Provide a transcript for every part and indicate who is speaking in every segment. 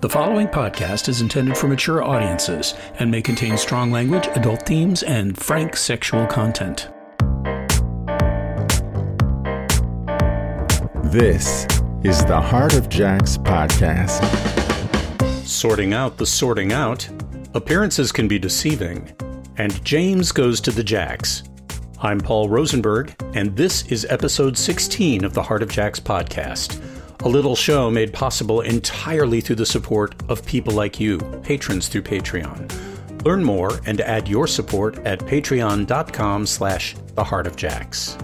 Speaker 1: The following podcast is intended for mature audiences and may contain strong language, adult themes, and frank sexual content.
Speaker 2: This is the Heart of Jacks podcast.
Speaker 1: Sorting out the sorting out. Appearances can be deceiving. And James goes to the Jacks. I'm Paul Rosenberg, and this is episode 16 of the Heart of Jacks podcast a little show made possible entirely through the support of people like you, patrons through Patreon. Learn more and add your support at patreon.com slash the heart of jacks.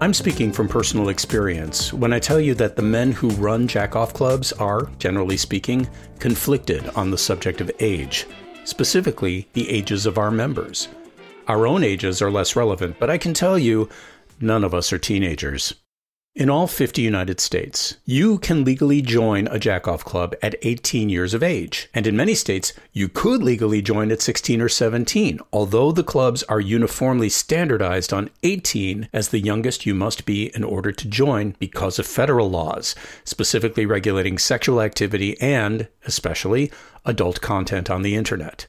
Speaker 1: I'm speaking from personal experience when I tell you that the men who run jackoff clubs are, generally speaking, conflicted on the subject of age, specifically the ages of our members. Our own ages are less relevant, but I can tell you, none of us are teenagers. In all 50 United States, you can legally join a jackoff club at 18 years of age. And in many states, you could legally join at 16 or 17, although the clubs are uniformly standardized on 18 as the youngest you must be in order to join because of federal laws, specifically regulating sexual activity and, especially, adult content on the internet.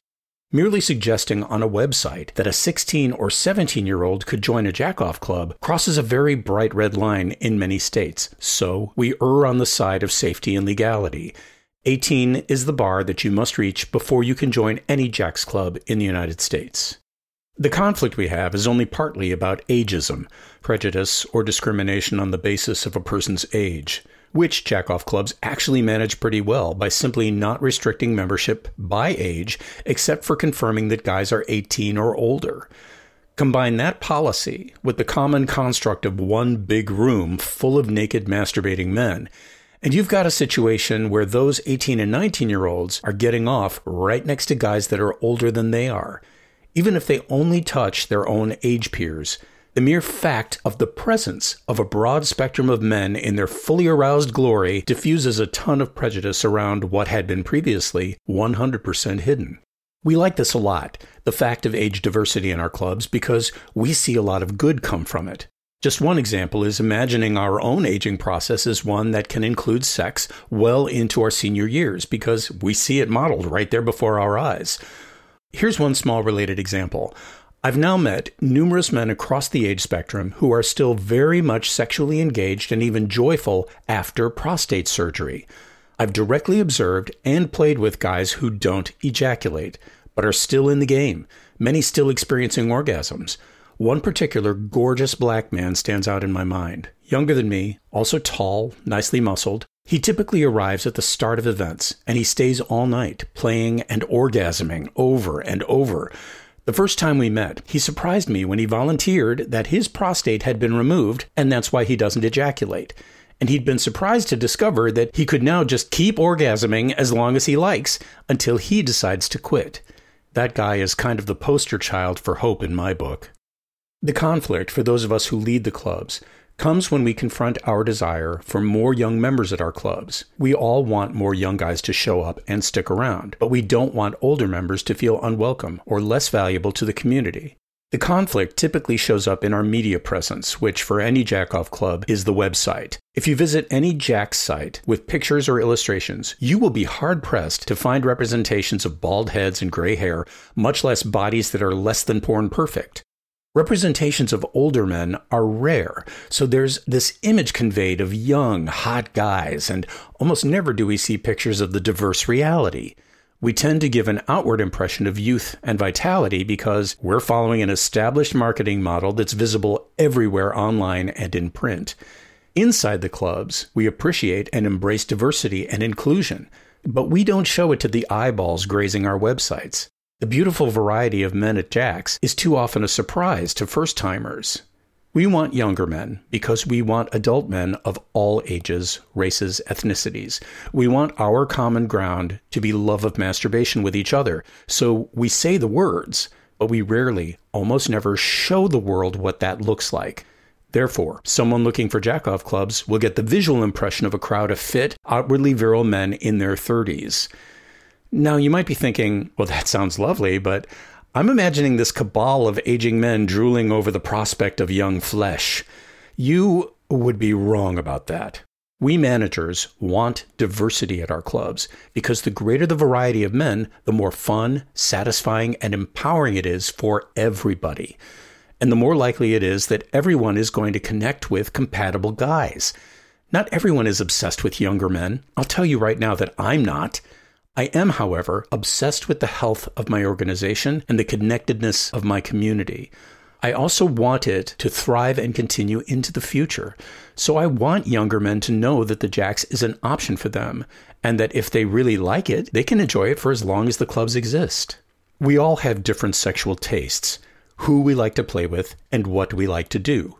Speaker 1: Merely suggesting on a website that a 16 or 17 year old could join a jackoff club crosses a very bright red line in many states, so we err on the side of safety and legality. 18 is the bar that you must reach before you can join any Jacks club in the United States. The conflict we have is only partly about ageism, prejudice, or discrimination on the basis of a person's age which jackoff clubs actually manage pretty well by simply not restricting membership by age, except for confirming that guys are 18 or older. Combine that policy with the common construct of one big room full of naked masturbating men, and you've got a situation where those 18 and 19 year olds are getting off right next to guys that are older than they are, even if they only touch their own age peers. The mere fact of the presence of a broad spectrum of men in their fully aroused glory diffuses a ton of prejudice around what had been previously 100% hidden. We like this a lot, the fact of age diversity in our clubs, because we see a lot of good come from it. Just one example is imagining our own aging process as one that can include sex well into our senior years, because we see it modeled right there before our eyes. Here's one small related example. I've now met numerous men across the age spectrum who are still very much sexually engaged and even joyful after prostate surgery. I've directly observed and played with guys who don't ejaculate, but are still in the game, many still experiencing orgasms. One particular gorgeous black man stands out in my mind. Younger than me, also tall, nicely muscled. He typically arrives at the start of events, and he stays all night, playing and orgasming over and over. The first time we met, he surprised me when he volunteered that his prostate had been removed and that's why he doesn't ejaculate. And he'd been surprised to discover that he could now just keep orgasming as long as he likes until he decides to quit. That guy is kind of the poster child for hope in my book. The conflict for those of us who lead the clubs comes when we confront our desire for more young members at our clubs. We all want more young guys to show up and stick around, but we don't want older members to feel unwelcome or less valuable to the community. The conflict typically shows up in our media presence, which for any Jackoff club is the website. If you visit any Jack site with pictures or illustrations, you will be hard pressed to find representations of bald heads and gray hair, much less bodies that are less than porn perfect. Representations of older men are rare, so there's this image conveyed of young, hot guys, and almost never do we see pictures of the diverse reality. We tend to give an outward impression of youth and vitality because we're following an established marketing model that's visible everywhere online and in print. Inside the clubs, we appreciate and embrace diversity and inclusion, but we don't show it to the eyeballs grazing our websites. The beautiful variety of men at Jack's is too often a surprise to first timers. We want younger men because we want adult men of all ages, races, ethnicities. We want our common ground to be love of masturbation with each other. So we say the words, but we rarely, almost never, show the world what that looks like. Therefore, someone looking for jackoff clubs will get the visual impression of a crowd of fit, outwardly virile men in their 30s. Now, you might be thinking, well, that sounds lovely, but I'm imagining this cabal of aging men drooling over the prospect of young flesh. You would be wrong about that. We managers want diversity at our clubs because the greater the variety of men, the more fun, satisfying, and empowering it is for everybody. And the more likely it is that everyone is going to connect with compatible guys. Not everyone is obsessed with younger men. I'll tell you right now that I'm not. I am, however, obsessed with the health of my organization and the connectedness of my community. I also want it to thrive and continue into the future. So I want younger men to know that the Jacks is an option for them, and that if they really like it, they can enjoy it for as long as the clubs exist. We all have different sexual tastes, who we like to play with, and what we like to do.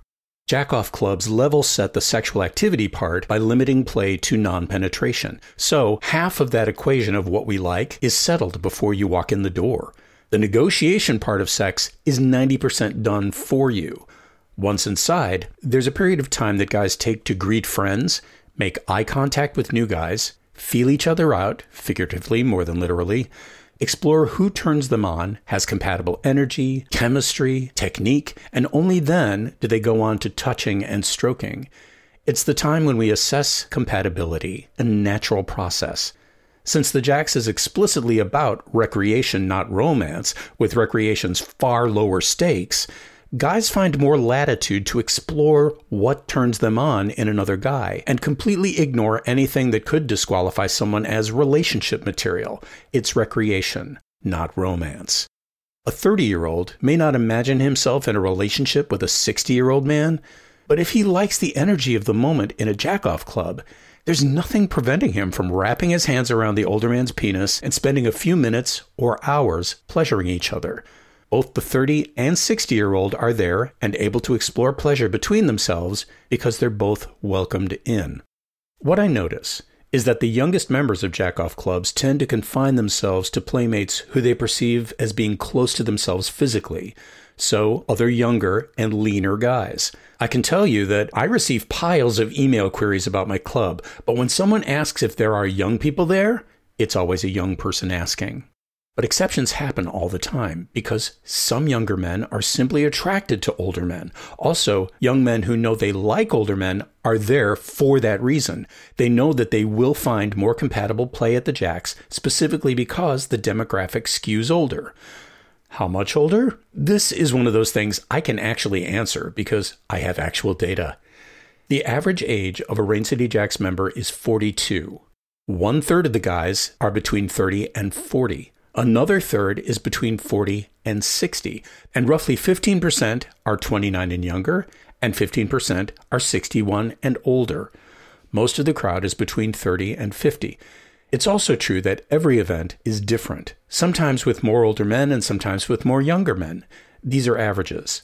Speaker 1: Jackoff clubs level set the sexual activity part by limiting play to non penetration. So, half of that equation of what we like is settled before you walk in the door. The negotiation part of sex is 90% done for you. Once inside, there's a period of time that guys take to greet friends, make eye contact with new guys, feel each other out, figuratively more than literally, explore who turns them on, has compatible energy, chemistry, technique, and only then do they go on to touching and stroking. It's the time when we assess compatibility, a natural process. Since the Jacks is explicitly about recreation, not romance, with recreation's far lower stakes, guys find more latitude to explore what turns them on in another guy and completely ignore anything that could disqualify someone as relationship material. It's recreation, not romance. A 30 year old may not imagine himself in a relationship with a 60 year old man, but if he likes the energy of the moment in a jack off club, there's nothing preventing him from wrapping his hands around the older man's penis and spending a few minutes or hours pleasuring each other. Both the 30 and 60 year old are there and able to explore pleasure between themselves because they're both welcomed in. What I notice is that the youngest members of jackoff clubs tend to confine themselves to playmates who they perceive as being close to themselves physically, so other younger and leaner guys. I can tell you that I receive piles of email queries about my club, but when someone asks if there are young people there, it's always a young person asking. But exceptions happen all the time because some younger men are simply attracted to older men. Also, young men who know they like older men are there for that reason. They know that they will find more compatible play at the Jacks specifically because the demographic skews older. How much older? This is one of those things I can actually answer because I have actual data. The average age of a Rain City Jacks member is 42. One third of the guys are between 30 and 40. Another third is between 40 and 60. And roughly 15% are 29 and younger, and 15% are 61 and older. Most of the crowd is between 30 and 50. It's also true that every event is different, sometimes with more older men and sometimes with more younger men. These are averages.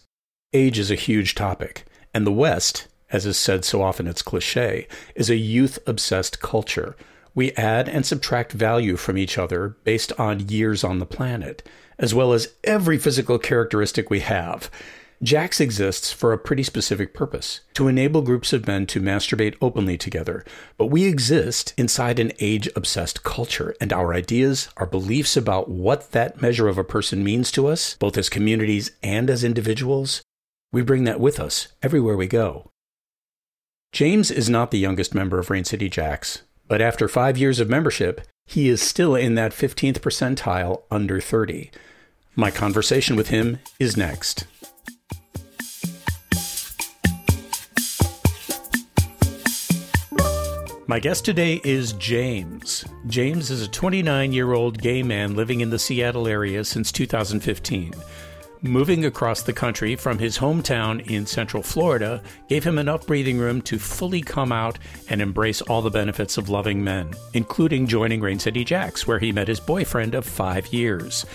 Speaker 1: Age is a huge topic, and the West, as is said so often it's cliche, is a youth obsessed culture. We add and subtract value from each other based on years on the planet, as well as every physical characteristic we have. Jacks exists for a pretty specific purpose to enable groups of men to masturbate openly together. But we exist inside an age obsessed culture, and our ideas, our beliefs about what that measure of a person means to us, both as communities and as individuals, we bring that with us everywhere we go. James is not the youngest member of Rain City Jacks, but after five years of membership, he is still in that 15th percentile under 30. My conversation with him is next. My guest today is James. James is a 29 year old gay man living in the Seattle area since 2015. Moving across the country from his hometown in Central Florida gave him enough breathing room to fully come out and embrace all the benefits of loving men, including joining Rain City Jacks, where he met his boyfriend of five years.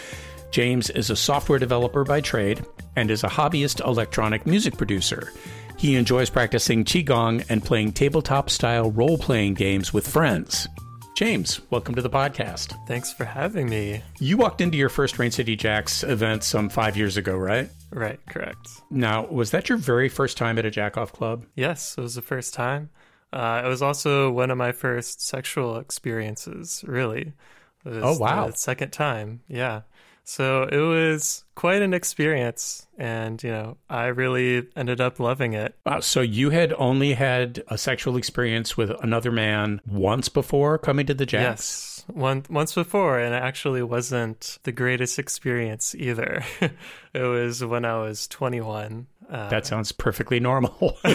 Speaker 1: James is a software developer by trade and is a hobbyist electronic music producer. He enjoys practicing Qigong and playing tabletop style role playing games with friends. James, welcome to the podcast.
Speaker 3: Thanks for having me.
Speaker 1: You walked into your first Rain City Jacks event some five years ago, right?
Speaker 3: Right, correct.
Speaker 1: Now, was that your very first time at a Jackoff club?
Speaker 3: Yes, it was the first time. Uh, it was also one of my first sexual experiences, really.
Speaker 1: oh, wow.
Speaker 3: The second time, yeah. So it was quite an experience. And, you know, I really ended up loving it.
Speaker 1: Wow. So you had only had a sexual experience with another man once before coming to the Jacks?
Speaker 3: Yes. One, once before, and it actually wasn't the greatest experience either. it was when I was 21.
Speaker 1: Uh, that sounds perfectly normal.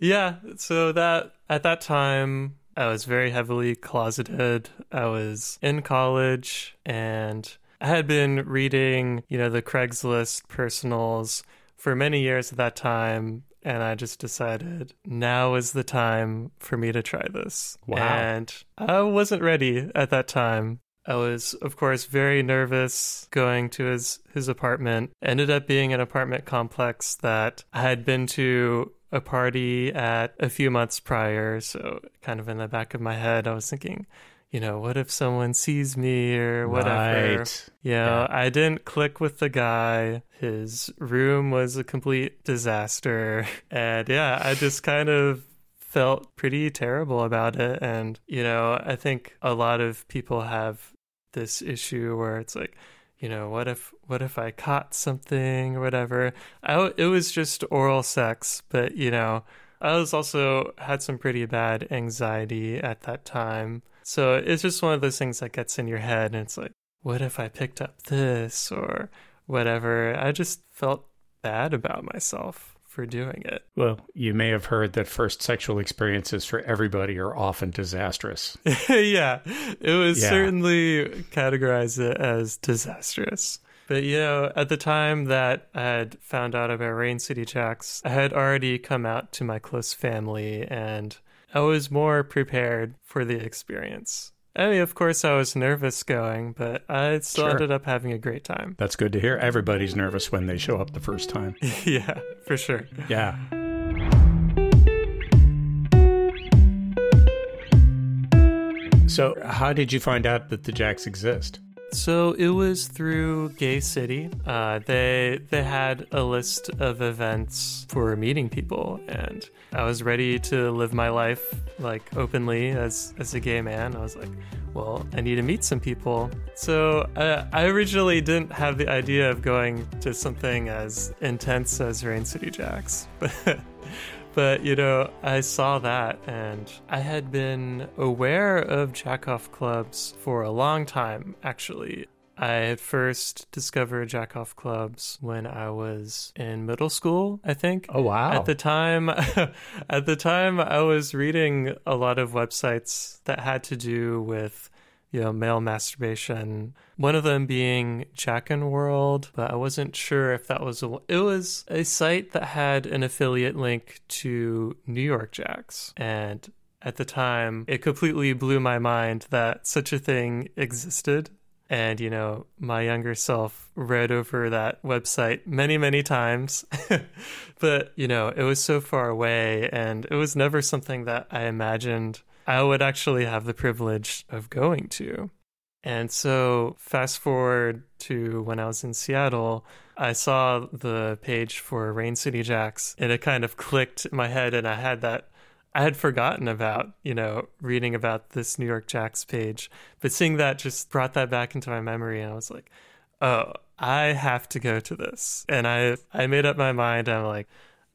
Speaker 3: yeah. So that at that time, I was very heavily closeted. I was in college and I had been reading, you know, the Craigslist personals for many years at that time. And I just decided now is the time for me to try this.
Speaker 1: Wow.
Speaker 3: And I wasn't ready at that time. I was, of course, very nervous going to his, his apartment. Ended up being an apartment complex that I had been to a party at a few months prior. So, kind of in the back of my head, I was thinking, you know, what if someone sees me or whatever?
Speaker 1: Right.
Speaker 3: You know, yeah, I didn't click with the guy. His room was a complete disaster. And yeah, I just kind of felt pretty terrible about it. And, you know, I think a lot of people have this issue where it's like, you know, what if what if I caught something or whatever? I, it was just oral sex, but you know, I was also had some pretty bad anxiety at that time. So it's just one of those things that gets in your head and it's like, what if I picked up this or whatever? I just felt bad about myself for doing it.
Speaker 1: Well, you may have heard that first sexual experiences for everybody are often disastrous.
Speaker 3: yeah, it was yeah. certainly categorized as disastrous. But you know, at the time that I had found out about Rain City Jacks, I had already come out to my close family and I was more prepared for the experience. I mean, of course, I was nervous going, but I still sure. ended up having a great time.
Speaker 1: That's good to hear. Everybody's nervous when they show up the first time.
Speaker 3: yeah, for sure.
Speaker 1: Yeah. So, how did you find out that the Jacks exist?
Speaker 3: So it was through Gay City. Uh, they they had a list of events for meeting people, and I was ready to live my life like openly as as a gay man. I was like, well, I need to meet some people. So uh, I originally didn't have the idea of going to something as intense as Rain City Jacks, but but you know, I saw that and I had been aware of jackoff clubs for a long time, actually. I had first discovered jackoff clubs when I was in middle school, I think.
Speaker 1: Oh wow.
Speaker 3: At the time at the time I was reading a lot of websites that had to do with you know, male masturbation. One of them being Jackin World, but I wasn't sure if that was a. It was a site that had an affiliate link to New York Jacks, and at the time, it completely blew my mind that such a thing existed. And, you know, my younger self read over that website many, many times. but, you know, it was so far away and it was never something that I imagined I would actually have the privilege of going to. And so, fast forward to when I was in Seattle, I saw the page for Rain City Jacks, and it kind of clicked in my head, and I had that. I had forgotten about, you know, reading about this New York Jacks page, but seeing that just brought that back into my memory, and I was like, "Oh, I have to go to this." And I, I made up my mind. I'm like,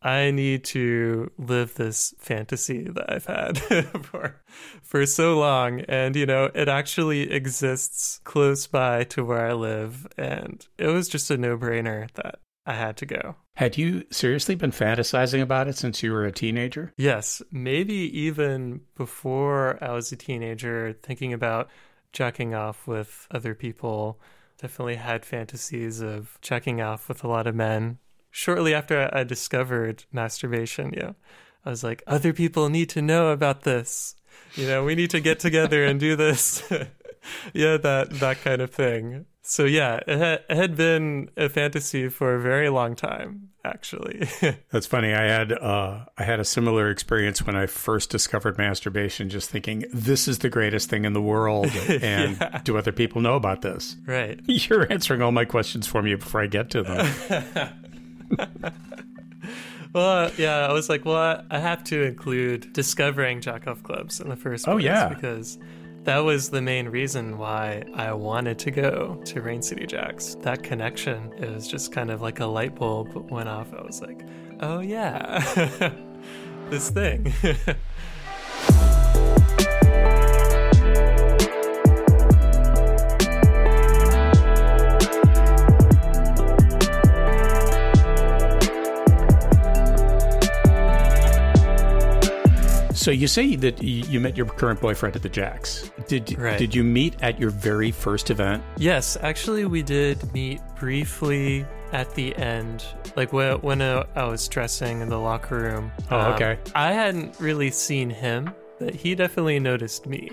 Speaker 3: I need to live this fantasy that I've had for for so long and you know it actually exists close by to where I live and it was just a no-brainer that I had to go.
Speaker 1: Had you seriously been fantasizing about it since you were a teenager?
Speaker 3: Yes, maybe even before I was a teenager thinking about jacking off with other people. Definitely had fantasies of checking off with a lot of men shortly after I discovered masturbation, yeah, I was like, other people need to know about this. You know, we need to get together and do this. yeah, that that kind of thing. So yeah, it had, it had been a fantasy for a very long time, actually.
Speaker 1: That's funny. I had uh, I had a similar experience when I first discovered masturbation. Just thinking, this is the greatest thing in the world, and yeah. do other people know about this?
Speaker 3: Right.
Speaker 1: You're answering all my questions for me before I get to them.
Speaker 3: well, yeah, I was like, well, I have to include discovering jackoff clubs in the first
Speaker 1: oh,
Speaker 3: place.
Speaker 1: Oh, yeah.
Speaker 3: Because that was the main reason why I wanted to go to Rain City Jacks. That connection, it was just kind of like a light bulb went off. I was like, oh yeah, this thing.
Speaker 1: So you say that you met your current boyfriend at the Jacks. Did
Speaker 3: Right.
Speaker 1: did you meet at your very first event?
Speaker 3: Yes, actually, we did meet briefly at the end, like when when uh, I was dressing in the locker room.
Speaker 1: Oh,
Speaker 3: Um,
Speaker 1: okay.
Speaker 3: I hadn't really seen him, but he definitely noticed me,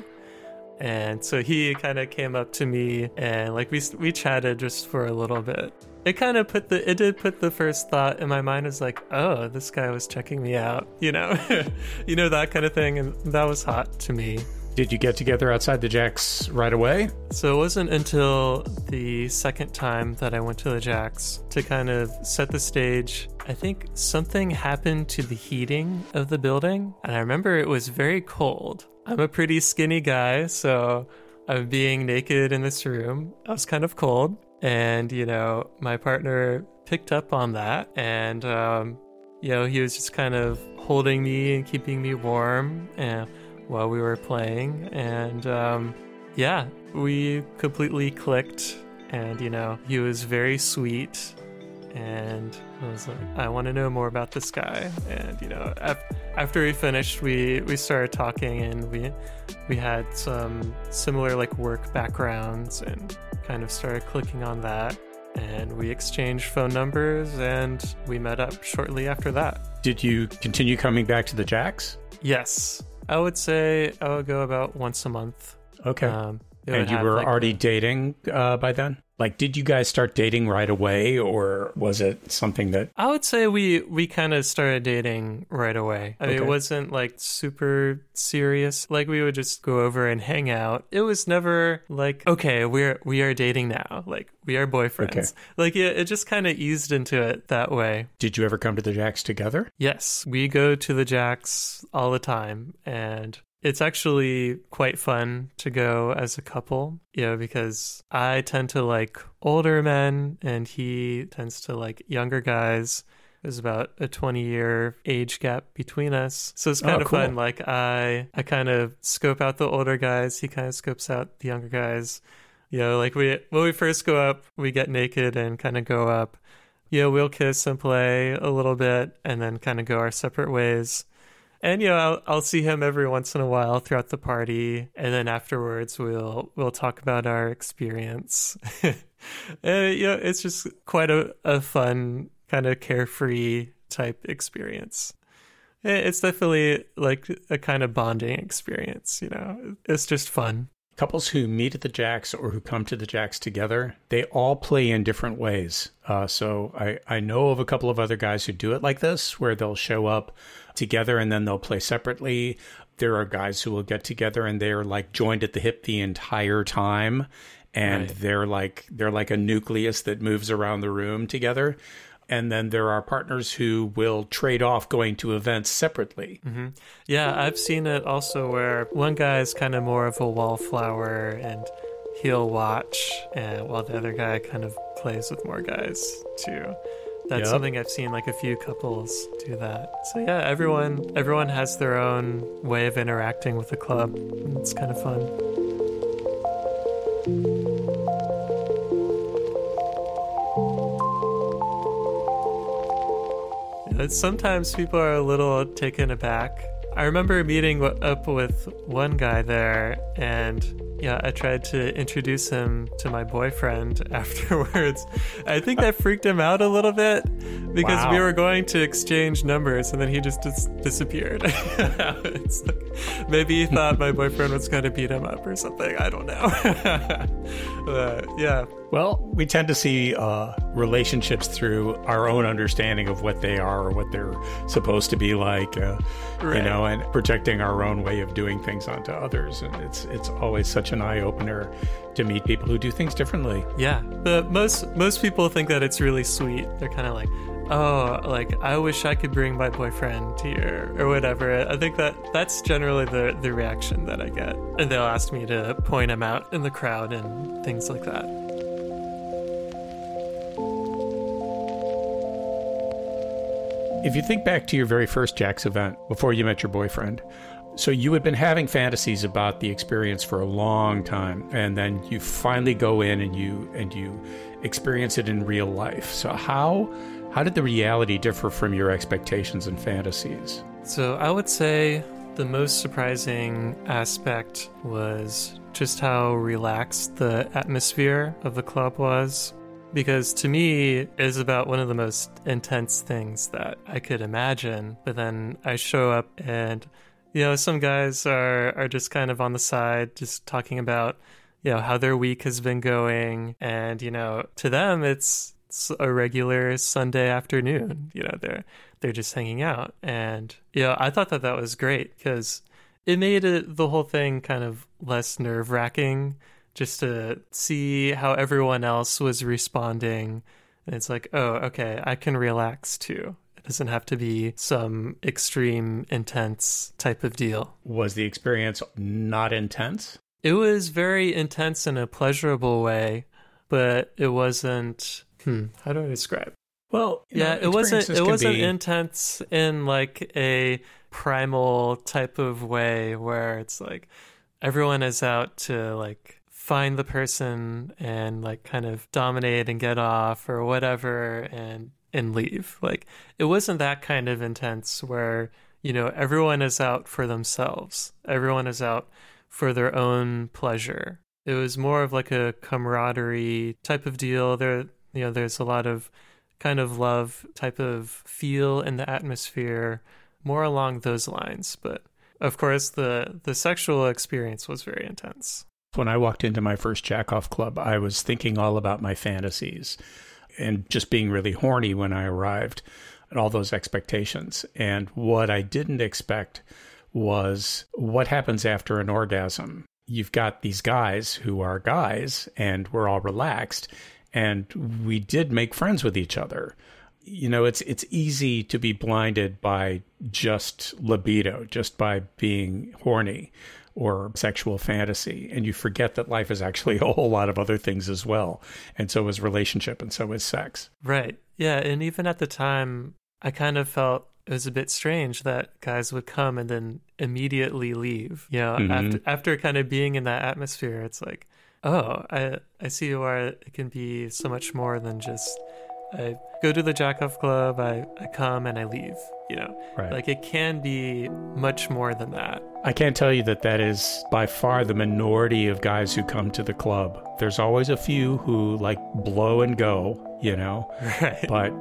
Speaker 3: and so he kind of came up to me and like we we chatted just for a little bit. It kind of put the it did put the first thought in my mind was like, oh, this guy was checking me out, you know, you know that kind of thing, and that was hot to me.
Speaker 1: Did you get together outside the Jacks right away?
Speaker 3: So it wasn't until the second time that I went to the Jacks to kind of set the stage. I think something happened to the heating of the building, and I remember it was very cold. I'm a pretty skinny guy, so I'm being naked in this room. I was kind of cold, and you know, my partner picked up on that, and um, you know, he was just kind of holding me and keeping me warm, and while we were playing, and um, yeah, we completely clicked, and you know, he was very sweet, and I was like, I want to know more about this guy, and you know, af- after we finished, we we started talking, and we we had some similar like work backgrounds, and kind of started clicking on that. And we exchanged phone numbers and we met up shortly after that.
Speaker 1: Did you continue coming back to the Jacks?
Speaker 3: Yes, I would say I would go about once a month.
Speaker 1: Okay.
Speaker 3: Um,
Speaker 1: and you
Speaker 3: have,
Speaker 1: were
Speaker 3: like,
Speaker 1: already dating uh, by then? Like, did you guys start dating right away, or was it something that?
Speaker 3: I would say we we kind of started dating right away. I mean, it wasn't like super serious. Like we would just go over and hang out. It was never like, okay, we're we are dating now. Like we are boyfriends.
Speaker 1: Okay.
Speaker 3: Like it, it just kind of eased into it that way.
Speaker 1: Did you ever come to the Jacks together?
Speaker 3: Yes, we go to the Jacks all the time, and it's actually quite fun to go as a couple, you know, because I tend to like older men and he tends to like younger guys. There's about a 20 year age gap between us. So it's kind
Speaker 1: Oh,
Speaker 3: of
Speaker 1: cool.
Speaker 3: fun. Like I I kind of scope out the older guys, he kind of scopes out the younger guys. You know, like we when we first go up, we get naked and kind of go up. You know, we'll kiss and play a little bit and then kind of go our separate ways. And you know, I'll, I'll see him every once in a while throughout the party, and then afterwards we'll we'll talk about our experience. and you know, it's just quite a, a fun kind of carefree type experience. Eh, It's definitely like a kind of bonding experience. You know, it's just fun.
Speaker 1: Couples who meet at the Jacks or who come to the Jacks together, they all play in different ways. Uh, so I, I know of a couple of other guys who do it like this, where they'll show up together and then they'll play separately. There are guys who will get together and they're like joined at the hip the entire time, and
Speaker 3: Right.
Speaker 1: they're like they're like a nucleus that moves around the room together. And then there are partners who will trade off going to events separately. Mm-hmm.
Speaker 3: Yeah, I've seen it also where one guy is kind of more of a wallflower and he'll watch, and while the other guy kind of plays with more guys too. That's
Speaker 1: Yep.
Speaker 3: something I've seen like a few couples do that. So yeah, everyone everyone has their own way of interacting with the club. It's kind of fun. Sometimes people are a little taken aback. I remember meeting up with one guy there, and yeah, I tried to introduce him to my boyfriend afterwards. I think that freaked him out a little bit because we were going to exchange numbers, and then he just dis- disappeared. like, maybe he thought my boyfriend was going to beat him up or something. I don't know. but, yeah,
Speaker 1: Well, we tend to see uh, relationships through our own understanding of what they are or what they're supposed to be like, uh, you know, and projecting our own way of doing things onto others. And it's it's always such an eye opener to meet people who do things differently.
Speaker 3: Yeah, but most most people think that it's really sweet. They're kind of like, oh, like I wish I could bring my boyfriend here or whatever. I think that that's generally the the reaction that I get, and they'll ask me to point him out in the crowd and things like that.
Speaker 1: If you think back to your very first Jack's event before you met your boyfriend, so you had been having fantasies about the experience for a long time, and then you finally go in and you and you experience it in real life. So how how did the reality differ from your expectations and fantasies?
Speaker 3: So I would say the most surprising aspect was just how relaxed the atmosphere of the club was because to me it is about one of the most intense things that I could imagine. But then I show up and you know some guys are are just kind of on the side just talking about you know how their week has been going and you know to them it's, it's a regular Sunday afternoon. You know they're they're just hanging out and you know I thought that that was great because it made it the whole thing kind of less nerve wracking just to see how everyone else was responding. And it's like, oh, okay, I can relax too. Doesn't have to be some extreme, intense type of deal.
Speaker 1: Was the experience not intense?
Speaker 3: It was very intense in a pleasurable way, but it wasn't. Hmm, how do I describe?
Speaker 1: Well,
Speaker 3: yeah,
Speaker 1: know,
Speaker 3: it wasn't. It wasn't
Speaker 1: be...
Speaker 3: intense in like a primal type of way where it's like everyone is out to like find the person and like kind of dominate and get off or whatever and and leave. Like it wasn't that kind of intense where, you know, everyone is out for themselves. Everyone is out for their own pleasure. It was more of like a camaraderie type of deal. There you know, there's a lot of kind of love type of feel in the atmosphere, more along those lines. But of course the the sexual experience was very intense.
Speaker 1: When I walked into my first Jackoff club, I was thinking all about my fantasies and just being really horny when I arrived and all those expectations. And what I didn't expect was what happens after an orgasm. You've got these guys who are guys and we're all relaxed and we did make friends with each other. You know, it's it's easy to be blinded by just libido, just by being horny or sexual fantasy. And you forget that life is actually a whole lot of other things as well. And so is relationship and so is sex.
Speaker 3: Right. Yeah. And even at the time, I kind of felt it was a bit strange that guys would come and then immediately leave. You know, mm-hmm. after after kind of being in that atmosphere, it's like, oh, I I see why it can be so much more than just I go to the Jackoff Club, I, I come and I leave, you know?
Speaker 1: Right.
Speaker 3: Like it can be much more than that.
Speaker 1: I can't tell you that that is by far the minority of guys who come to the club. There's always a few who like blow and go, you know?
Speaker 3: Right.
Speaker 1: But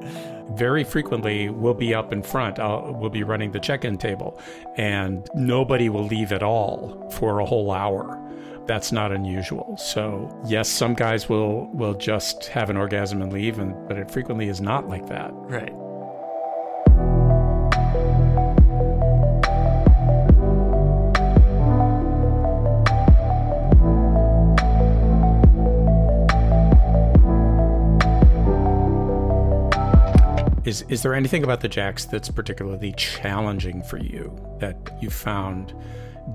Speaker 1: very frequently we'll be up in front, I'll, we'll be running the check in table, and nobody will leave at all for a whole hour that's not unusual. So yes, some guys will will just have an orgasm and leave, and but it frequently is not like that.
Speaker 3: Right.
Speaker 1: Is is there anything about the jacks that's particularly challenging for you that you found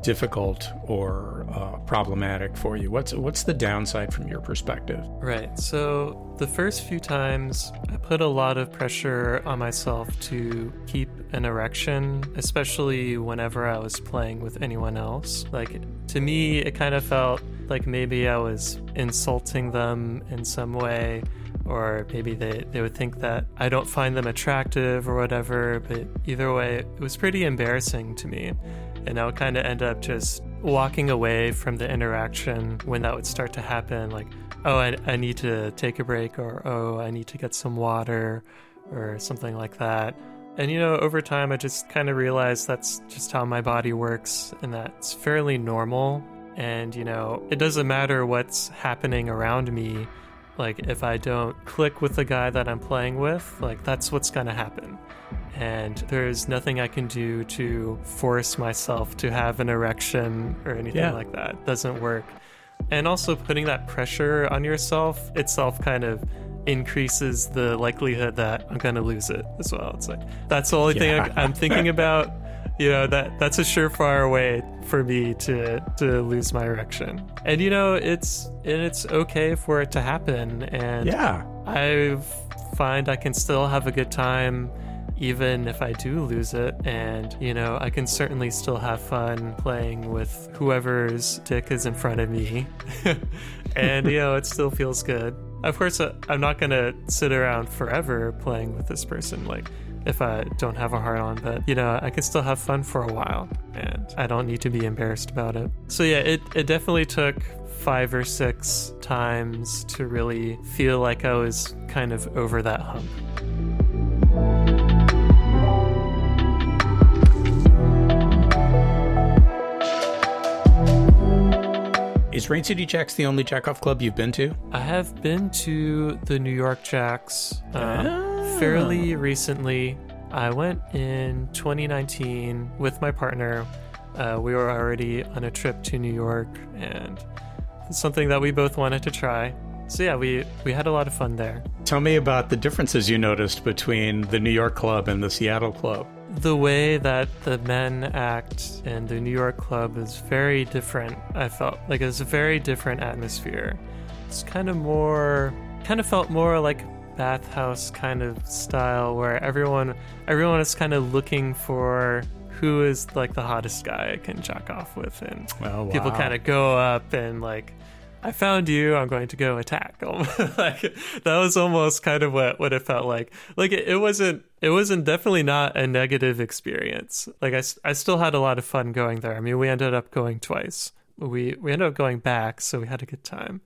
Speaker 1: difficult or uh, problematic for you? What's what's the downside from your perspective?
Speaker 3: Right. So the first few times, I put a lot of pressure on myself to keep an erection, especially whenever I was playing with anyone else. Like to me, it kind of felt like maybe I was insulting them in some way or maybe they, they would think that I don't find them attractive or whatever. But either way, it was pretty embarrassing to me and I would kind of end up just walking away from the interaction when that would start to happen. Like, oh, I, I need to take a break, or oh, I need to get some water, or something like that. And you know, over time, I just kind of realized that's just how my body works, and that's fairly normal. And you know, it doesn't matter what's happening around me. Like, if I don't click with the guy that I'm playing with, like, that's what's gonna happen and there's nothing I can do to force myself to have an erection or anything yeah. like that. It doesn't work. And also putting that pressure on yourself itself kind of increases the likelihood that I'm going to lose it as well. It's like that's the only yeah. thing I'm thinking about. You know that that's a surefire way for me to to lose my erection. And you know it's and it's okay for it to happen. And
Speaker 1: yeah,
Speaker 3: I find I can still have a good time even if I do lose it. And, you know, I can certainly still have fun playing with whoever's dick is in front of me. and, you know, it still feels good. Of course, uh, I'm not going to sit around forever playing with this person. Like, if I don't have a heart on, but you know, I can still have fun for a while and I don't need to be embarrassed about it. So yeah, it, it definitely took five or six times to really feel like I was kind of over that hump.
Speaker 1: Is Rain City Jacks the only Jackoff club you've been to?
Speaker 3: I have been to the New York Jacks um, oh. fairly recently. I went in 2019 with my partner. Uh, we were already on a trip to New York, and it's something that we both wanted to try. So yeah, we we had a lot of fun there.
Speaker 1: Tell me about the differences you noticed between the New York club and the Seattle club
Speaker 3: the way that the men act in the New York club is very different. I felt like it's a very different atmosphere. It's kind of more, kind of felt more like bathhouse kind of style where everyone, everyone is kind of looking for who is like the hottest guy I can jack off with, and oh, wow. people kind of go up and like I found you. I'm going to go attack. like that was almost kind of what what it felt like. Like it, it, wasn't. It wasn't definitely not a negative experience. Like I, I still had a lot of fun going there. I mean, we ended up going twice. We we ended up going back, so we had a good time.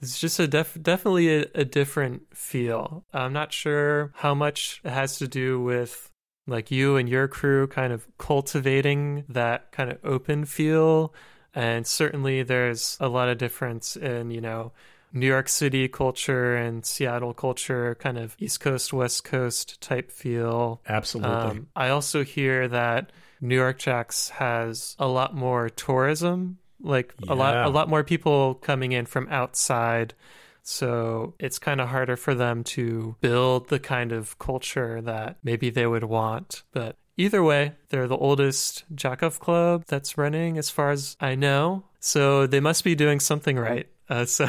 Speaker 3: It's just a def- definitely a, a different feel. I'm not sure how much it has to do with like you and your crew kind of cultivating that kind of open feel and certainly there's a lot of difference in, you know, New York City culture and Seattle culture, kind of East Coast, West Coast type feel.
Speaker 1: Absolutely. Um,
Speaker 3: I also hear that New York Jacks has a lot more tourism, like yeah. a lot a lot more people coming in from outside. So it's kind of harder for them to build the kind of culture that maybe they would want. But Either way, they're the oldest jackoff club that's running, as far as I know. So they must be doing something right. Uh, so,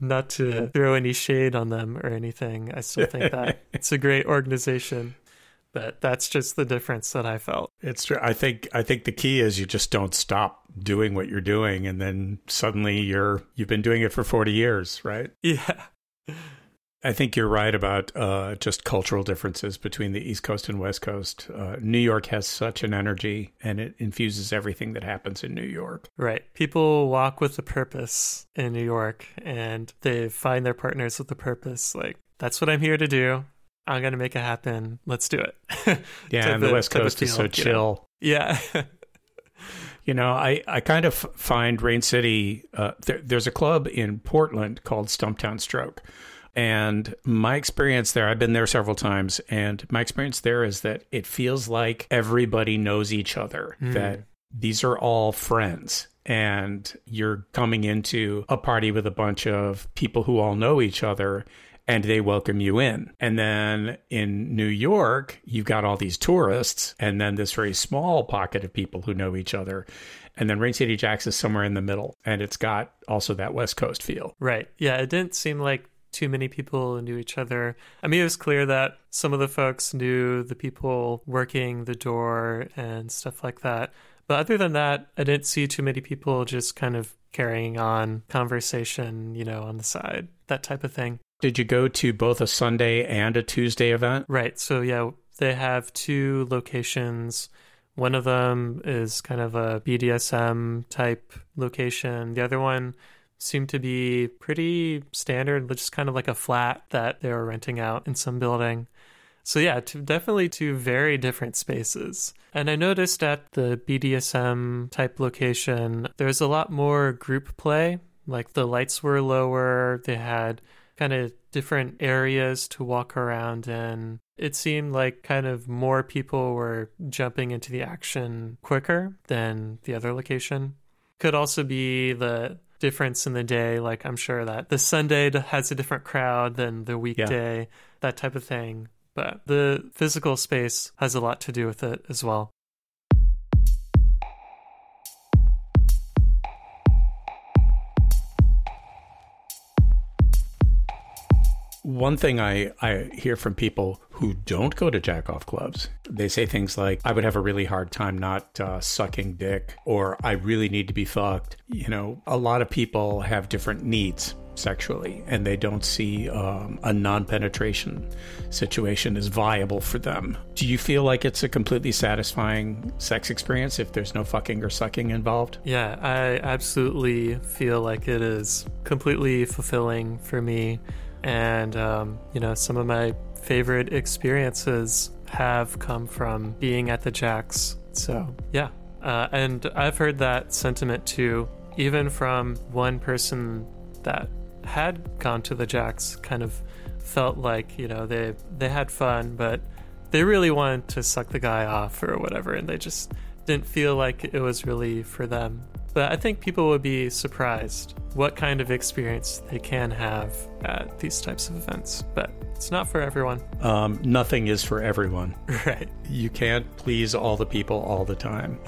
Speaker 3: not to throw any shade on them or anything, I still think that it's a great organization. But that's just the difference that I felt.
Speaker 1: It's true. I think I think the key is you just don't stop doing what you're doing, and then suddenly you're you've been doing it for forty years, right?
Speaker 3: Yeah.
Speaker 1: I think you're right about uh, just cultural differences between the East Coast and West Coast. Uh, New York has such an energy and it infuses everything that happens in New York.
Speaker 3: Right. People walk with a purpose in New York and they find their partners with a purpose. Like, that's what I'm here to do. I'm going to make it happen. Let's do it.
Speaker 1: yeah. and the, West Coast is so chill.
Speaker 3: Yeah.
Speaker 1: You know, I, I kind of find Rain City, uh, there, there's a club in Portland called Stumptown Stroke and my experience there, I've been there several times, and my experience there is that it feels like everybody knows each other, mm. that these are all friends. And you're coming into a party with a bunch of people who all know each other and they welcome you in. And then in New York, you've got all these tourists and then this very small pocket of people who know each other. And then Rain City Jacks is somewhere in the middle and it's got also that West Coast feel.
Speaker 3: Right. Yeah. It didn't seem like too many people knew each other. I mean, it was clear that some of the folks knew the people working the door and stuff like that. But other than that, I didn't see too many people just kind of carrying on conversation, you know, on the side, that type of thing.
Speaker 1: Did you go to both a Sunday and a Tuesday event?
Speaker 3: Right. So, yeah, they have two locations. One of them is kind of a BDSM type location. The other one seemed to be pretty standard, just kind of like a flat that they were renting out in some building. So yeah, to, definitely two very different spaces. And I noticed at the BDSM type location, there's a lot more group play. Like the lights were lower, they had kind of different areas to walk around in. It seemed like kind of more people were jumping into the action quicker than the other location. Could also be the difference in the day. Like I'm sure that the Sunday has a different crowd than the weekday, that type of thing. But the physical space has a lot to do with it as well.
Speaker 1: One thing I, I hear from people who don't go to jack off clubs, they say things like, I would have a really hard time not uh, sucking dick, or I really need to be fucked. You know, a lot of people have different needs sexually and they don't see um, a non penetration situation as viable for them. Do you feel like it's a completely satisfying sex experience if there's no fucking or sucking involved?
Speaker 3: Yeah, I absolutely feel like it is completely fulfilling for me. And, um, you know, some of my favorite experiences have come from being at the Jacks. So, yeah. Uh, and I've heard that sentiment too, even from one person that had gone to the Jacks, kind of felt like, you know, they, they had fun, but they really wanted to suck the guy off or whatever, and they just didn't feel like it was really for them. But I think people would be surprised what kind of experience they can have at these types of events. But it's not for everyone.
Speaker 1: Um, nothing is for everyone.
Speaker 3: Right.
Speaker 1: You can't please all the people all the time.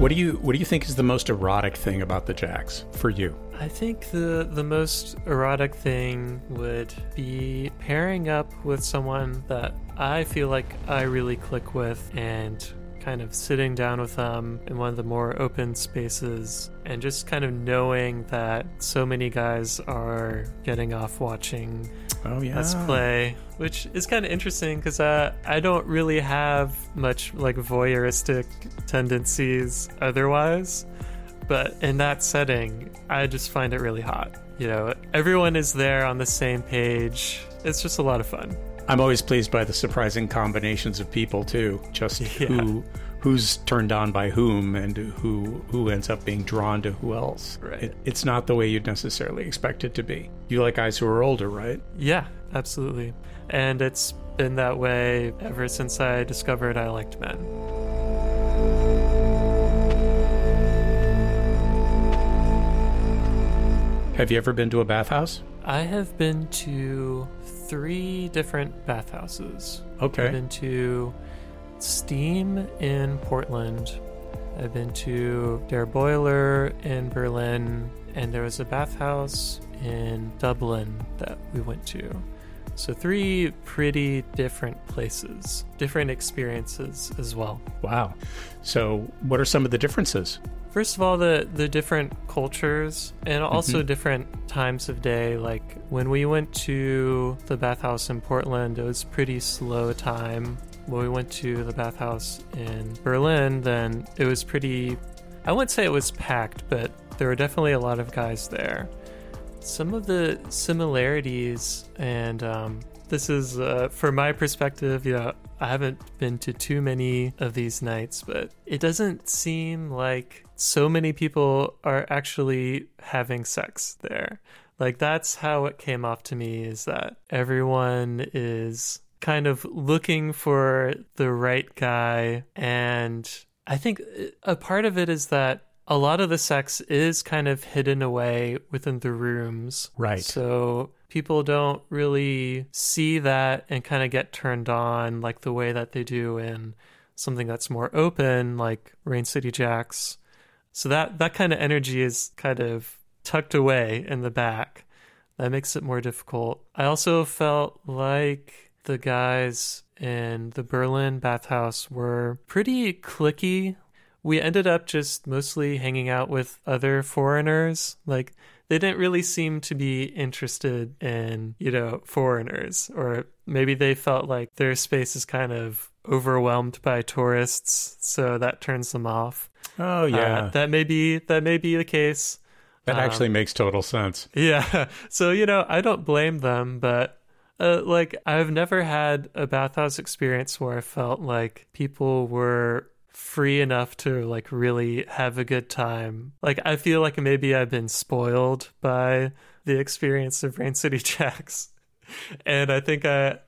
Speaker 1: what do you what do you think is the most erotic thing about the Jacks for you?
Speaker 3: I think the the most erotic thing would be pairing up with someone that I feel like I really click with and kind of sitting down with them in one of the more open spaces and just kind of knowing that so many guys are getting off watching
Speaker 1: Oh yeah.
Speaker 3: let's play, which is kind of interesting because uh, I don't really have much like voyeuristic tendencies otherwise. But in that setting, I just find it really hot. You know, everyone is there on the same page. It's just a lot of fun.
Speaker 1: I'm always pleased by the surprising combinations of people too. Just
Speaker 3: Yeah.
Speaker 1: who who's turned on by whom and who who ends up being drawn to who else.
Speaker 3: Right.
Speaker 1: It, it's not the way you'd necessarily expect it to be. You like guys who are older, right?
Speaker 3: Yeah, absolutely. And it's been that way ever since I discovered I liked men.
Speaker 1: Have you ever been to a bathhouse?
Speaker 3: I have been to three different bathhouses.
Speaker 1: Okay.
Speaker 3: I've been to Steam in Portland. I've been to Der Boiler in Berlin, and there was a bathhouse in Dublin that we went to. So, three pretty different places, different experiences as well.
Speaker 1: Wow. So, what are some of the differences?
Speaker 3: First of all, the the different cultures and also different times of day. Like when we went to the bathhouse in Portland, it was pretty slow time. When we went to the bathhouse in Berlin, then it was pretty. I wouldn't say it was packed, but there were definitely a lot of guys there. Some of the similarities, and um, this is uh, from my perspective, you know, I haven't been to too many of these nights, but it doesn't seem like so many people are actually having sex there. Like that's how it came off to me is that everyone is kind of looking for the right guy and I think a part of it is that a lot of the sex is kind of hidden away within the rooms.
Speaker 1: Right.
Speaker 3: So people don't really see that and kind of get turned on like the way that they do in something that's more open like Rain City Jacks. So that that kind of energy is kind of tucked away in the back. That makes it more difficult. I also felt like the guys in the Berlin bathhouse were pretty clicky. We ended up just mostly hanging out with other foreigners. Like they didn't really seem to be interested in, you know, foreigners or maybe they felt like their space is kind of overwhelmed by tourists, so that turns them off.
Speaker 1: Oh
Speaker 3: Uh,
Speaker 1: yeah.
Speaker 3: that may be that may be the case.
Speaker 1: that
Speaker 3: um,
Speaker 1: actually makes total sense.
Speaker 3: Yeah. So, you know, I don't blame them, but uh, like I've never had a bathhouse experience where I felt like people were free enough to like really have a good time. Like I feel like maybe I've been spoiled by the experience of Rain City Jacks. And I think I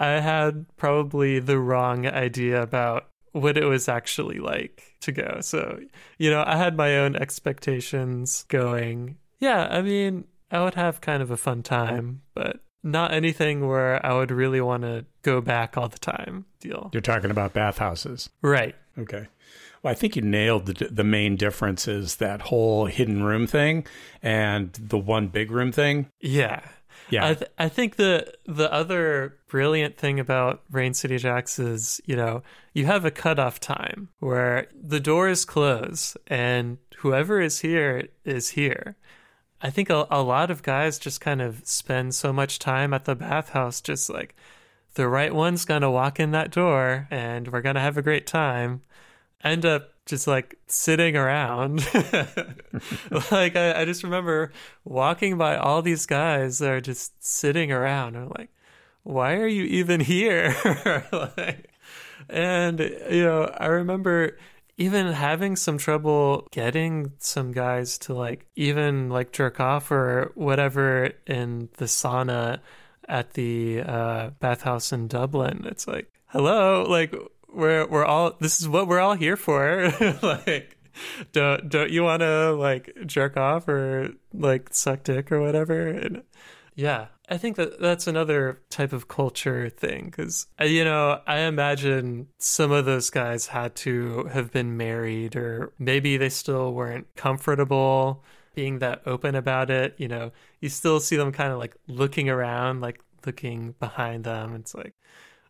Speaker 3: I had probably the wrong idea about what it was actually like to go. So, you know, I had my own expectations going. Yeah, I mean, I would have kind of a fun time, but not anything where I would really want to go back all the time deal.
Speaker 1: You're talking about bathhouses.
Speaker 3: Right.
Speaker 1: Okay. Well, I think you nailed the, the main difference is that whole hidden room thing and the one big room thing.
Speaker 3: Yeah.
Speaker 1: Yeah.
Speaker 3: I, th- I think the the other brilliant thing about Rain City Jacks is, you know, you have a cutoff time where the doors close and whoever is here is here. I think a, a lot of guys just kind of spend so much time at the bathhouse, just like the right one's gonna walk in that door and we're gonna have a great time. End up just like sitting around. like I, I, just remember walking by all these guys that are just sitting around. I'm like, why are you even here? like, and you know, I remember even having some trouble getting some guys to like even like jerk off or whatever in the sauna at the uh, bathhouse in Dublin. It's like, hello, like we're we're all this is what we're all here for. like don't don't you want to like jerk off or like suck dick or whatever? And yeah, I think that that's another type of culture thing because, uh, you know, I imagine some of those guys had to have been married or maybe they still weren't comfortable being that open about it. You know, you still see them kind of like looking around, like looking behind them. It's like,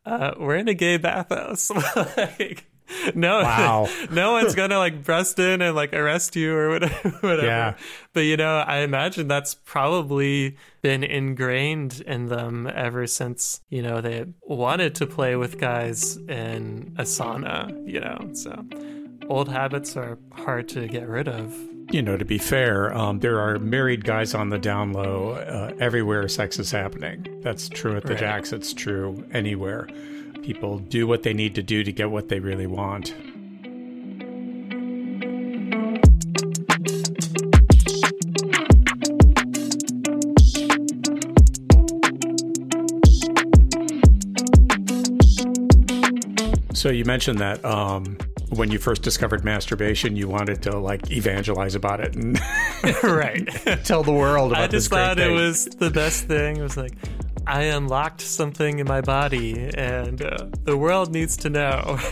Speaker 3: uh, we're in a gay bathhouse. like, no,
Speaker 1: wow.
Speaker 3: no one's gonna like bust in and like arrest you or whatever. whatever.
Speaker 1: Yeah.
Speaker 3: But you know, I imagine that's probably been ingrained in them ever since you know they wanted to play with guys in a sauna. You know, so old habits are hard to get rid of.
Speaker 1: You know, to be fair, um, there are married guys on the down low uh, everywhere sex is happening. That's true at the
Speaker 3: Right.
Speaker 1: Jacks. It's true anywhere. People do what they need to do to get what they really want. So you mentioned that um, when you first discovered masturbation, you wanted to like evangelize about it and
Speaker 3: right.
Speaker 1: tell the world about
Speaker 3: it.
Speaker 1: I
Speaker 3: just thought it was the best thing. It was like, I unlocked something in my body, and uh, the world needs to know.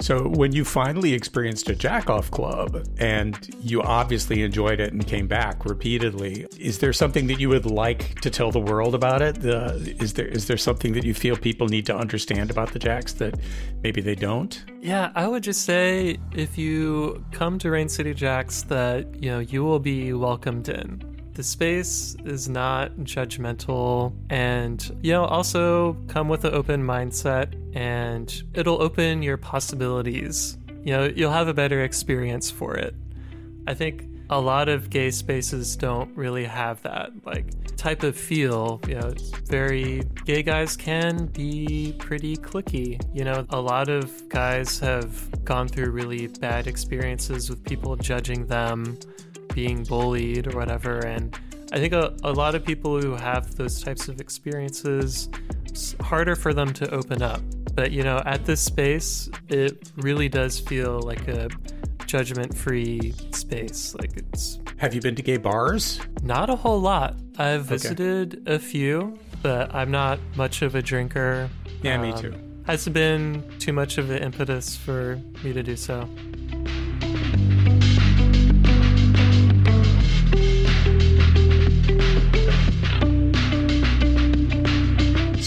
Speaker 1: So when you finally experienced a jack off club and you obviously enjoyed it and came back repeatedly, is there something that you would like to tell the world about it? The, is there is there something that you feel people need to understand about the jacks that maybe they don't?
Speaker 3: yeah, I would just say if you come to Rain City Jacks, that you know you will be welcomed in. The space is not judgmental, and you know also come with an open mindset, and it'll open your possibilities. You know you'll have a better experience for it. I think a lot of gay spaces don't really have that like type of feel. You know, very gay guys can be pretty clicky. You know, a lot of guys have gone through really bad experiences with people judging them, being bullied or whatever, and I think a, a lot of people who have those types of experiences, it's harder for them to open up. But you know, at this space, it really does feel like a judgment free space. Like it's
Speaker 1: Have you been to gay bars?
Speaker 3: not a whole lot. I've visited a few, but I'm not much of a drinker.
Speaker 1: Yeah, me
Speaker 3: Um,
Speaker 1: too.
Speaker 3: Hasn't been too much of an impetus for me to do so.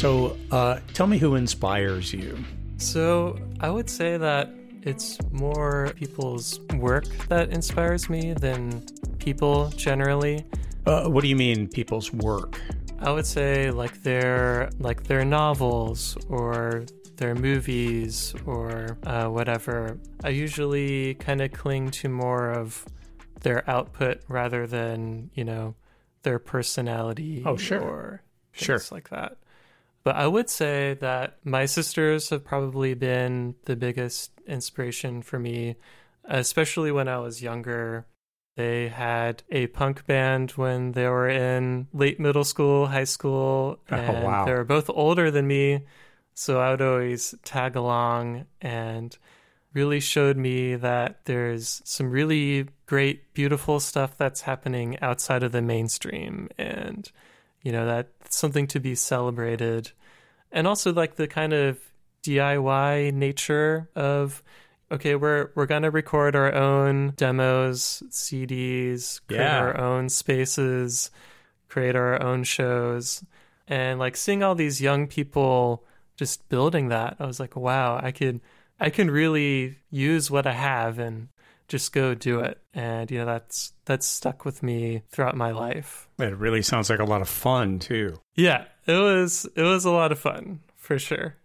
Speaker 1: So uh, tell me who inspires you.
Speaker 3: So I would say that it's more people's work that inspires me than people generally.
Speaker 1: Uh, what do you mean, people's work?
Speaker 3: I would say like their like their novels or their movies or uh, whatever. I usually kind of cling to more of their output rather than you know their personality.
Speaker 1: Oh, sure.
Speaker 3: or
Speaker 1: Sure.
Speaker 3: things like that. But I would say that my sisters have probably been the biggest inspiration for me, especially when I was younger. They had a punk band when they were in late middle school, high school,
Speaker 1: Oh,
Speaker 3: and
Speaker 1: wow.
Speaker 3: they were both older than me. So I would always tag along. And really showed me that there's some really great, beautiful stuff that's happening outside of the mainstream. And, you know, that's something to be celebrated. And also, like, the kind of DIY nature of okay, we're we're gonna record our own demos, CDs, create
Speaker 1: Yeah.
Speaker 3: our own spaces, create our own shows, and like seeing all these young people just building that, I was like, wow, I could I can really use what I have and just go do it. And you know, that's that's stuck with me throughout my life.
Speaker 1: It really sounds like a lot of fun too.
Speaker 3: Yeah, it was it was a lot of fun for sure.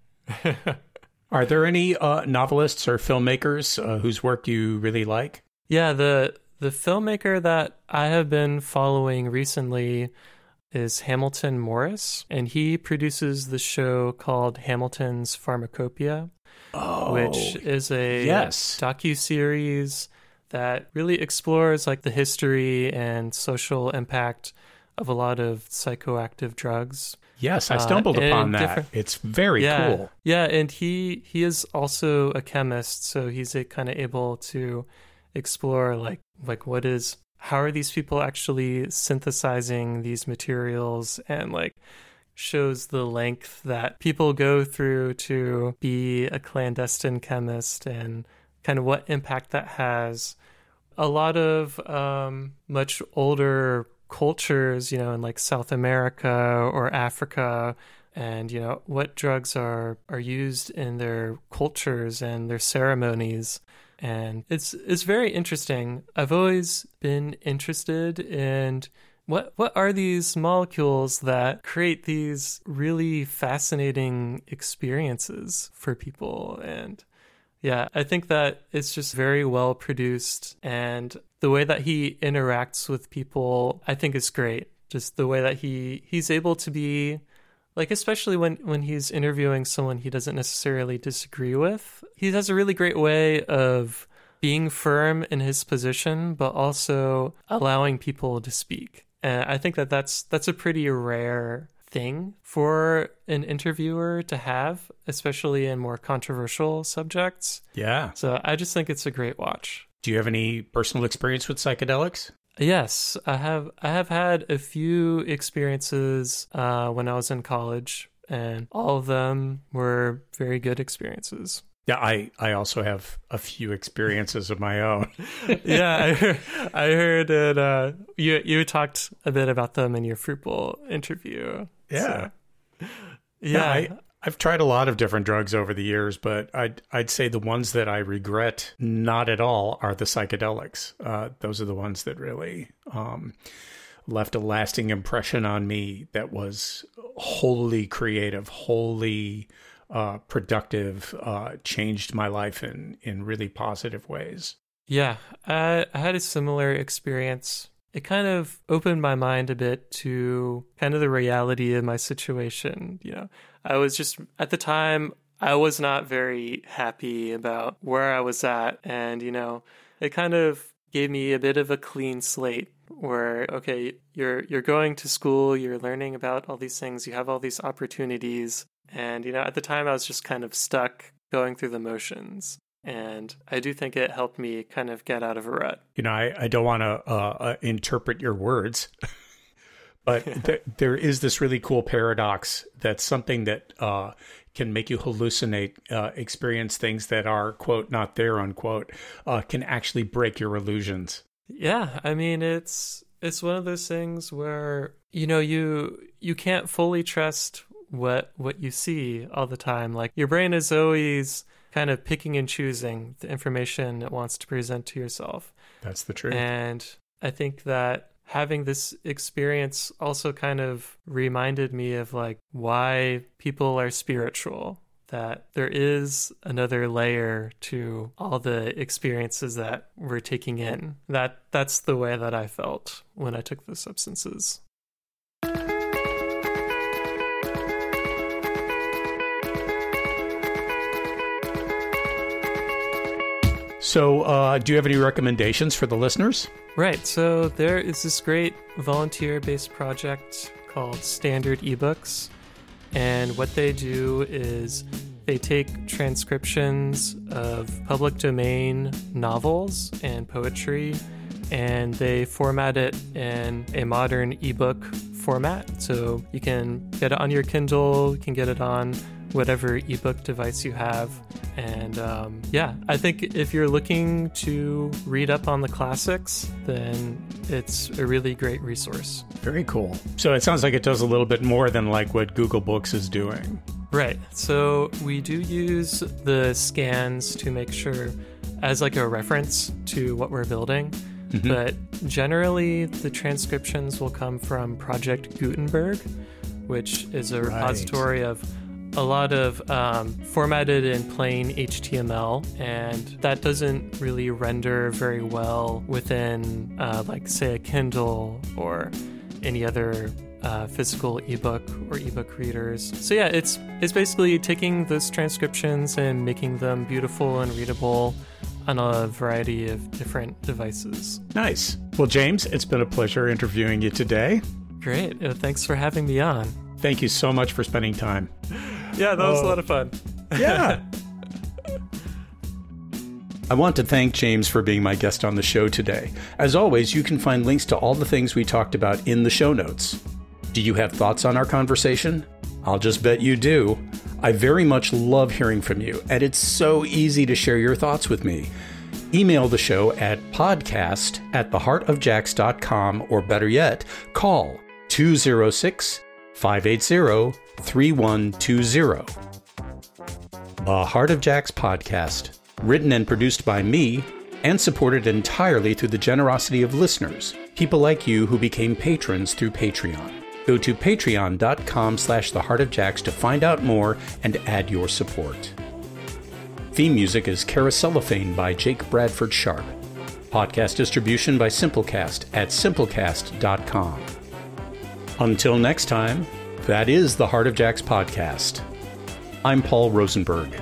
Speaker 1: Are there any uh, novelists or filmmakers uh, whose work you really like?
Speaker 3: Yeah, the the filmmaker that I have been following recently is Hamilton Morris, and he produces the show called Hamilton's Pharmacopeia,
Speaker 1: Oh,
Speaker 3: which is a
Speaker 1: yes.
Speaker 3: docu series that really explores like the history and social impact of a lot of psychoactive drugs.
Speaker 1: yes, I
Speaker 3: uh,
Speaker 1: stumbled
Speaker 3: and
Speaker 1: upon that.
Speaker 3: different-
Speaker 1: It's very
Speaker 3: yeah,
Speaker 1: cool.
Speaker 3: Yeah, and he he is also a chemist, so he's kind of able to explore like like what is how are these people actually synthesizing these materials and like shows the length that people go through to be a clandestine chemist and kind of what impact that has. A lot of um, much older cultures, you know, in like South America or Africa, and you know what drugs are are used in their cultures and their ceremonies, and it's it's very interesting. I've always been interested in what what are these molecules that create these really fascinating experiences for people? And yeah, I think that it's just very well produced and the way that he interacts with people I think is great. Just the way that he he's able to be like especially when when he's interviewing someone he doesn't necessarily disagree with. He has a really great way of being firm in his position but also allowing people to speak. And I think that that's that's a pretty rare thing for an interviewer to have, especially in more controversial subjects.
Speaker 1: Yeah.
Speaker 3: So I just think it's a great watch.
Speaker 1: Do you have any personal experience with psychedelics?
Speaker 3: Yes, I have. I have had a few experiences uh, when I was in college, and all of them were very good experiences.
Speaker 1: Yeah, I, I also have a few experiences of my own.
Speaker 3: yeah, I heard, I heard it. Uh, you you talked a bit about them in your fruit bowl interview.
Speaker 1: Yeah.
Speaker 3: So,
Speaker 1: Yeah,
Speaker 3: yeah.
Speaker 1: I, I've tried a lot of different drugs over the years, but I'd I'd say the ones that I regret not at all are the psychedelics. Uh, those are the ones that really um, left a lasting impression on me. That was wholly creative, wholly uh, productive, uh, changed my life in in really positive ways.
Speaker 3: Yeah, I had a similar experience. It kind of opened my mind a bit to kind of the reality of my situation. You know, I was just at the time, I was not very happy about where I was at. And, you know, it kind of gave me a bit of a clean slate where, okay, you're, you're going to school, you're learning about all these things, you have all these opportunities. And, you know, at the time I was just kind of stuck going through the motions. And I do think it helped me kind of get out of a rut.
Speaker 1: You know, I, I don't want to uh, uh, interpret your words, but th- there is this really cool paradox that's something that uh, can make you hallucinate, uh, experience things that are, quote, not there, unquote, uh, can actually break your illusions.
Speaker 3: Yeah, I mean it's it's one of those things where you know you you can't fully trust what what you see all the time. Like your brain is always kind of picking and choosing the information it wants to present to yourself.
Speaker 1: That's the truth.
Speaker 3: And I think that having this experience also kind of reminded me of like why people are spiritual that there is another layer to all the experiences that we're taking in that that's the way that i felt when i took the substances
Speaker 1: So, uh, do you have any recommendations for the listeners?
Speaker 3: Right. So there is this great volunteer based project called Standard Ebooks. And what they do is They take transcriptions of public domain novels and poetry and they format it in a modern ebook format. So you can get it on your Kindle, you can get it on whatever ebook device you have. And um, yeah, I think if you're looking to read up on the classics, then it's a really great resource.
Speaker 1: Very cool. So it sounds like it does a little bit more than like what Google Books is doing.
Speaker 3: Right. So we do use the scans to make sure as like a reference to what we're building. Mm-hmm. But generally, the transcriptions will come from Project Gutenberg, which is a repository right. of a lot of um, formatted in plain HTML, and that doesn't really render very well within, uh, like, say, a Kindle or any other uh, physical ebook or ebook readers. So yeah, it's it's basically taking those transcriptions and making them beautiful and readable on a variety of different devices.
Speaker 1: Nice. Well, James, it's been a pleasure interviewing you today.
Speaker 3: Great. Uh, thanks for having me on.
Speaker 1: Thank you so much for spending time.
Speaker 3: yeah, that was a lot of fun. Oh.
Speaker 1: yeah. I want to thank James for being my guest on the show today. As always, you can find links to all the things we talked about in the show notes. Do you have thoughts on our conversation? I'll just bet you do. I very much love hearing from you, and it's so easy to share your thoughts with me. Email the show at podcast at theheartofjacks.com, or better yet, call 206 580 3120. The Heart of Jacks podcast, written and produced by me, and supported entirely through the generosity of listeners, people like you who became patrons through Patreon. Go to patreon.com slash theheartofjacks to find out more and add your support. Theme music is Carouselophane by Jake Bradford Sharp. Podcast distribution by Simplecast at simplecast.com. Until next time, that is the Heart of Jacks podcast. I'm Paul Rosenberg.